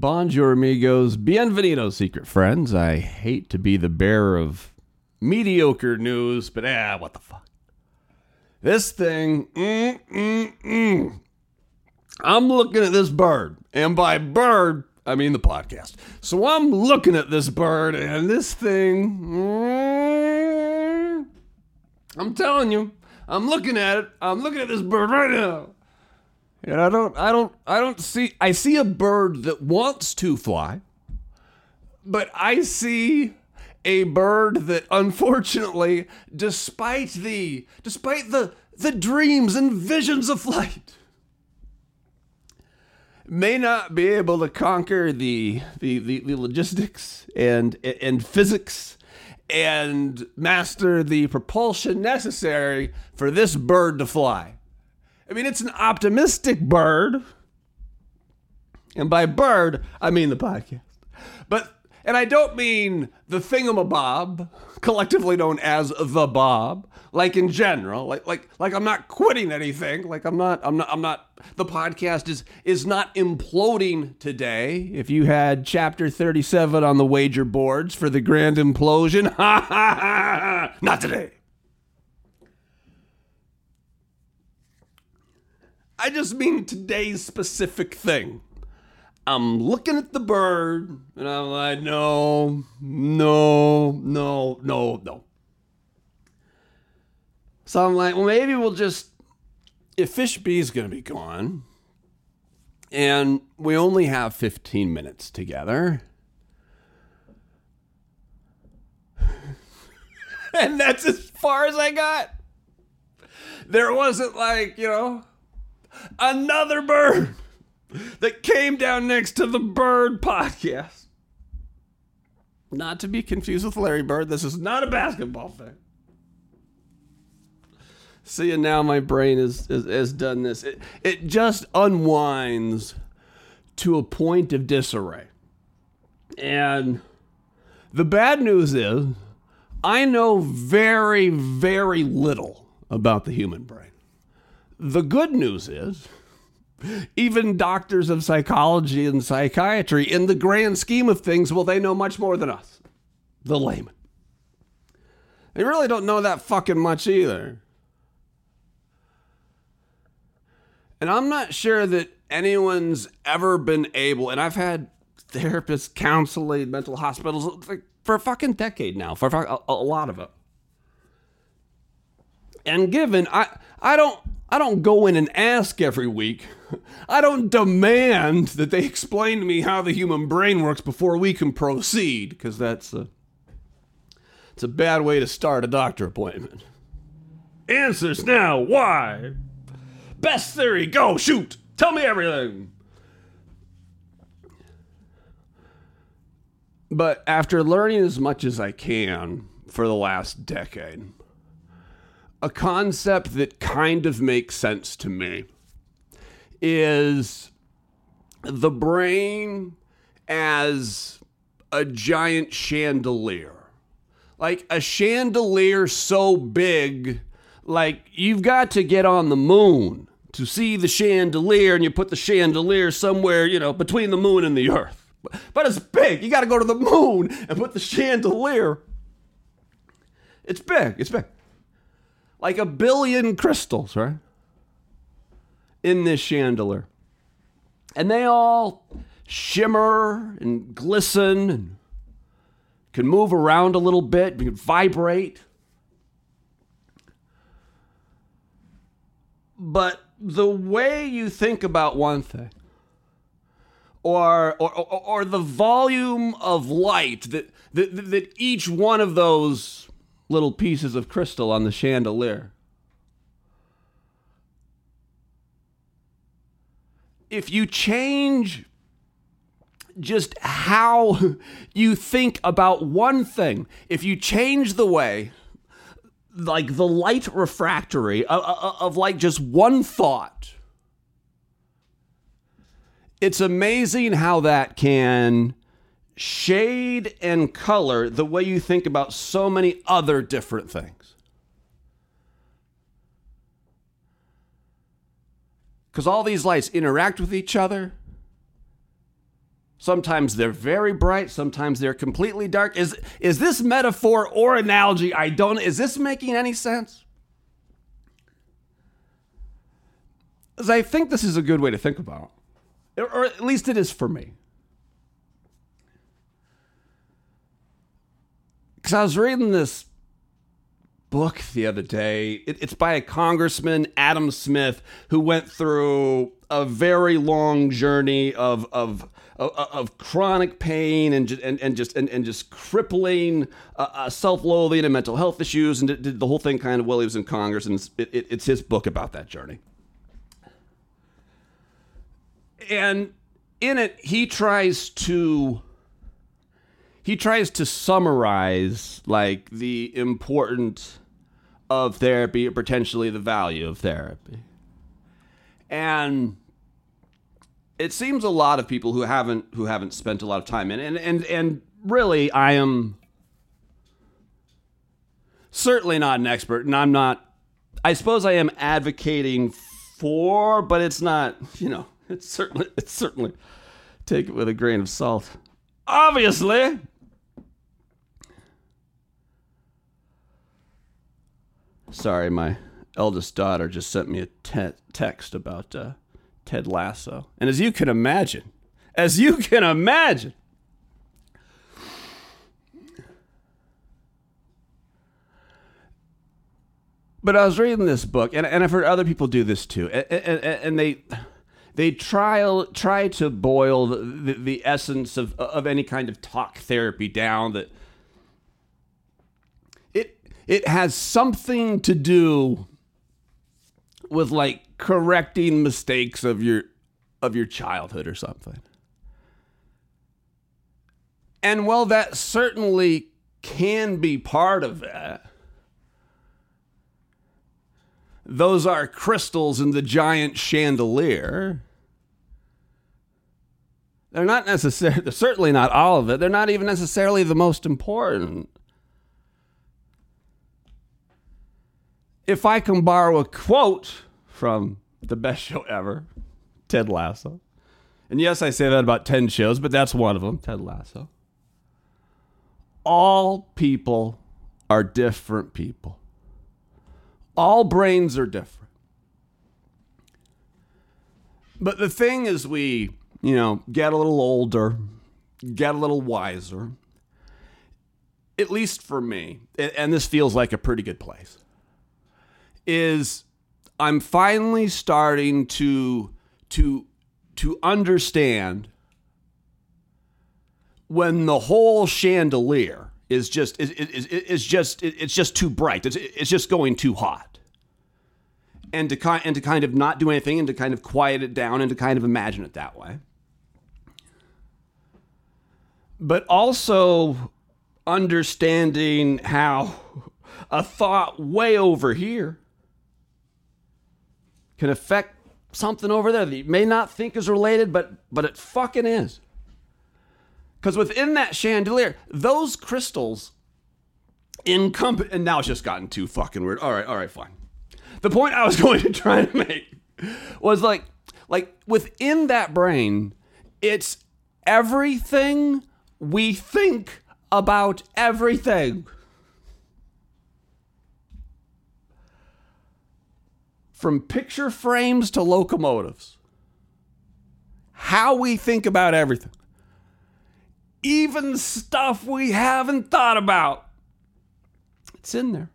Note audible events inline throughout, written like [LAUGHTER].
Bonjour, amigos. Bienvenidos, secret friends. I hate to be the bearer of mediocre news, but ah, what the fuck. This thing, mm, mm, mm. I'm looking at this bird, and by bird, I mean the podcast. So I'm looking at this bird, and this thing, mm, I'm telling you, I'm looking at it. I'm looking at this bird right now. And I don't, I don't, I don't see, I see a bird that wants to fly, but I see a bird that unfortunately, despite the, despite the, the dreams and visions of flight, may not be able to conquer the, the, the, the logistics and, and physics and master the propulsion necessary for this bird to fly. I mean, it's an optimistic bird. And by bird, I mean the podcast. But, and I don't mean the thingamabob, collectively known as the Bob, like in general. Like, like, like I'm not quitting anything. Like I'm not, I'm not, I'm not, the podcast is, is not imploding today. If you had chapter 37 on the wager boards for the grand implosion, [LAUGHS] ha ha ha, not today. I just mean today's specific thing. I'm looking at the bird and I'm like, no, no, no, no, no. So I'm like, well, maybe we'll just, if Fish B is going to be gone and we only have 15 minutes together. [LAUGHS] and that's as far as I got. There wasn't like, you know, another bird that came down next to the Bird podcast. Not to be confused with Larry Bird. This is not a basketball thing. See, and now my brain has, has, has done this. It, it just unwinds to a point of disarray. And the bad news is, I know very, very little about the human brain. The good news is, even doctors of psychology and psychiatry, in the grand scheme of things, well, they know much more than us, the layman. They really don't know that fucking much either. And I'm not sure that anyone's ever been able, and I've had therapists, counseling, mental hospitals for a fucking decade now, for a, a lot of it. And given I I don't I don't go in and ask every week. I don't demand that they explain to me how the human brain works before we can proceed, because that's a, it's a bad way to start a doctor appointment. Answers now. Why? Best theory. Go shoot. Tell me everything. But after learning as much as I can for the last decade, a concept that kind of makes sense to me is the brain as a giant chandelier. Like a chandelier so big, like you've got to get on the moon to see the chandelier, and you put the chandelier somewhere, you know, between the moon and the earth. But it's big. You got to go to the moon and put the chandelier. It's big. It's big like a billion crystals, right? In this chandelier. And they all shimmer and glisten and can move around a little bit, can vibrate. But the way you think about one thing, or, or, or, or the volume of light that, that, that each one of those little pieces of crystal on the chandelier. If you change just how [LAUGHS] you think about one thing, if you change the way, like the light refractory of, of, of like just one thought, it's amazing how that can shade and color the way you think about so many other different things. Because all these lights interact with each other Sometimes they're very bright, sometimes they're completely dark. Is is this metaphor or analogy? I don't is this making any sense? As I think this is a good way to think about. Or at least it is for me. Cuz I was reading this book the other day. It, it's by a congressman, Adam Smith, who went through a very long journey of of of, of chronic pain and and, and just and, and just crippling uh, uh, self-loathing and mental health issues, and did, the whole thing kind of while he was in Congress. And it's, it, it's his book about that journey. And in it, he tries to he tries to summarize like the important of therapy or potentially the value of therapy. And it seems a lot of people who haven't who haven't spent a lot of time in and and and really I am certainly not an expert and I'm not I suppose I am advocating for but it's not, you know, [LAUGHS] it's certainly it's certainly take it with a grain of salt. Obviously, Sorry, my eldest daughter just sent me a te- text about uh, Ted Lasso. And as you can imagine, as you can imagine, but I was reading this book, and, and I've heard other people do this too, and, and, and they they try try to boil the, the, the, essence of of any kind of talk therapy down that it has something to do with like correcting mistakes of your of your childhood or something. And well, that certainly can be part of that, those are crystals in the giant chandelier. They're not necessarily, certainly not all of it. They're not even necessarily the most important. If I can borrow a quote from the best show ever, Ted Lasso. And yes, I say that about 10 shows, but that's one of them, Ted Lasso. All people are different people. All brains are different. But the thing is, we, you know, get a little older, get a little wiser, at least for me, and this feels like a pretty good place is I'm finally starting to to to understand when the whole chandelier is just is, is, is just it's just too bright. It's, it's just going too hot. And to kind and to kind of not do anything and to kind of quiet it down and to kind of imagine it that way. But also understanding how [LAUGHS] a thought way over here can affect something over there that you may not think is related, but but it fucking is. Because within that chandelier, those crystals encompass. And now it's just gotten too fucking weird. All right, all right, fine. The point I was [LAUGHS] going to try to make was like, like within that brain, it's everything we think about everything. From picture frames to locomotives. How we think about everything. Even stuff we haven't thought about. It's in there.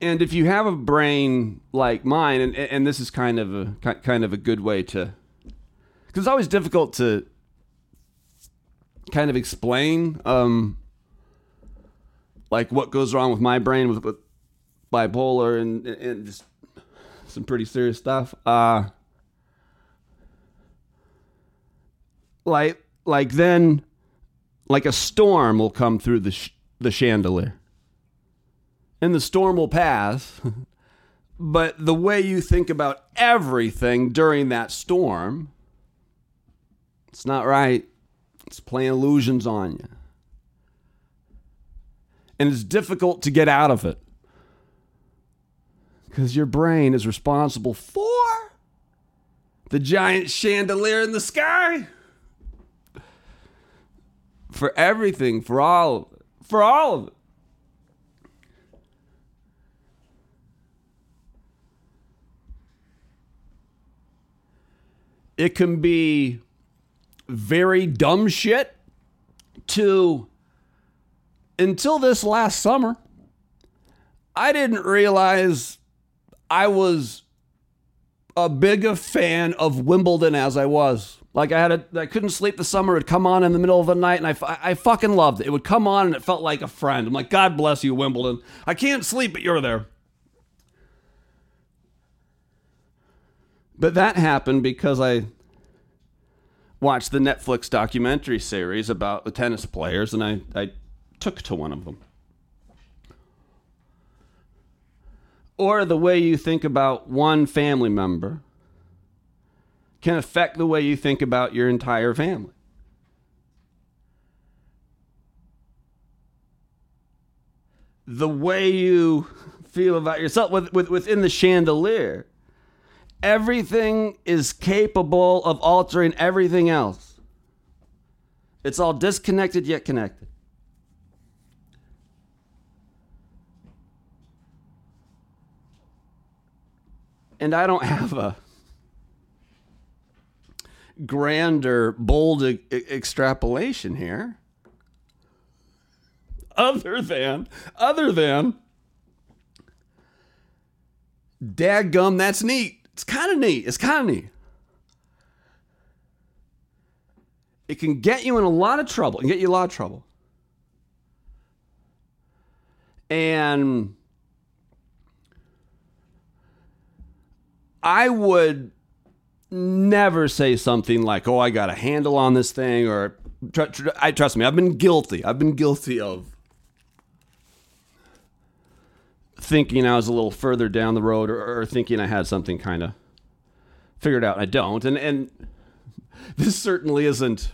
and if you have a brain like mine, and, and this is kind of a kind of a good way to, because it's always difficult to kind of explain um, like what goes wrong with my brain with, with bipolar and, and just some pretty serious stuff. Uh, like like then like a storm will come through the sh- the chandelier. And the storm will pass. [LAUGHS] but the way you think about everything during that storm it's not right. It's playing illusions on you. And it's difficult to get out of it. Because your brain is responsible for the giant chandelier in the sky. For everything, for all of it. For all of it. It can be very dumb shit to until this last summer. I didn't realize I was a bigger fan of Wimbledon as I was. Like I had a, I couldn't sleep the summer. It'd come on in the middle of the night, and I, I fucking loved it. It would come on, and it felt like a friend. I'm like, God bless you, Wimbledon. I can't sleep, but you're there. But that happened because I watched the Netflix documentary series about the tennis players, and I, I took to one of them. Or the way you think about one family member can affect the way you think about your entire family. The way you feel about yourself with, with, within the chandelier everything is capable of altering everything else. It's all disconnected yet connected. And I don't have a grander, bold e- extrapolation here. Other than, other than, dadgum, that's neat. It's kind of neat. It's kind of neat. It can get you in a lot of trouble and get you a lot of trouble. And I would never say something like, "Oh, I got a handle on this thing," or tr- tr- "I trust me, I've been guilty. I've been guilty of thinking I was a little further down the road or, or thinking I had something kind of figured out. I don't. And and [LAUGHS] this certainly isn't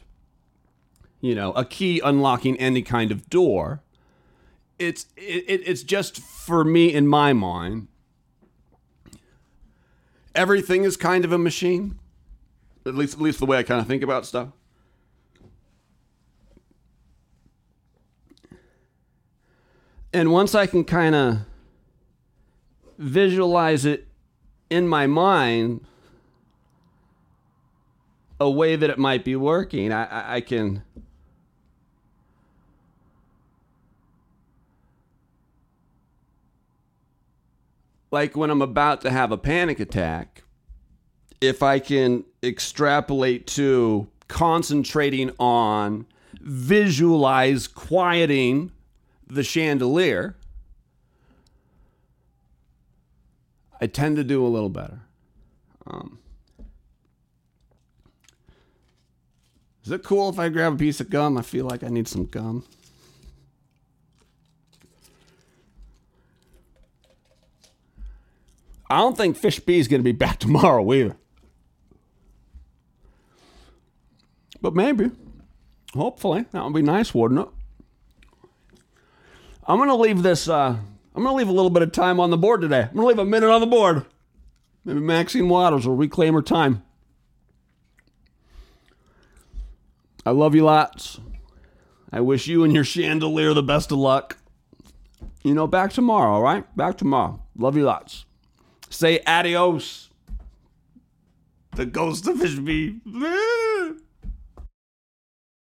you know, a key unlocking any kind of door. It's it, it's just for me in my mind. Everything is kind of a machine. At least at least the way I kind of think about stuff. And once I can kind of visualize it in my mind a way that it might be working. I, I, I can. Like when I'm about to have a panic attack, if I can extrapolate to concentrating on visualize quieting the chandelier I tend to do a little better. Um, is it cool if I grab a piece of gum? I feel like I need some gum. I don't think Fish B is going to be [LAUGHS] back tomorrow either. But maybe. Hopefully. That would be nice, wouldn't it? I'm going to leave this. Uh, I'm going to leave a little bit of time on the board today. I'm going to leave a minute on the board. Maybe Maxine Waters will reclaim her time. I love you lots. I wish you and your chandelier the best of luck. You know, back tomorrow, all right? Back tomorrow. Love you lots. Say adios. The ghost of Fishby. [LAUGHS]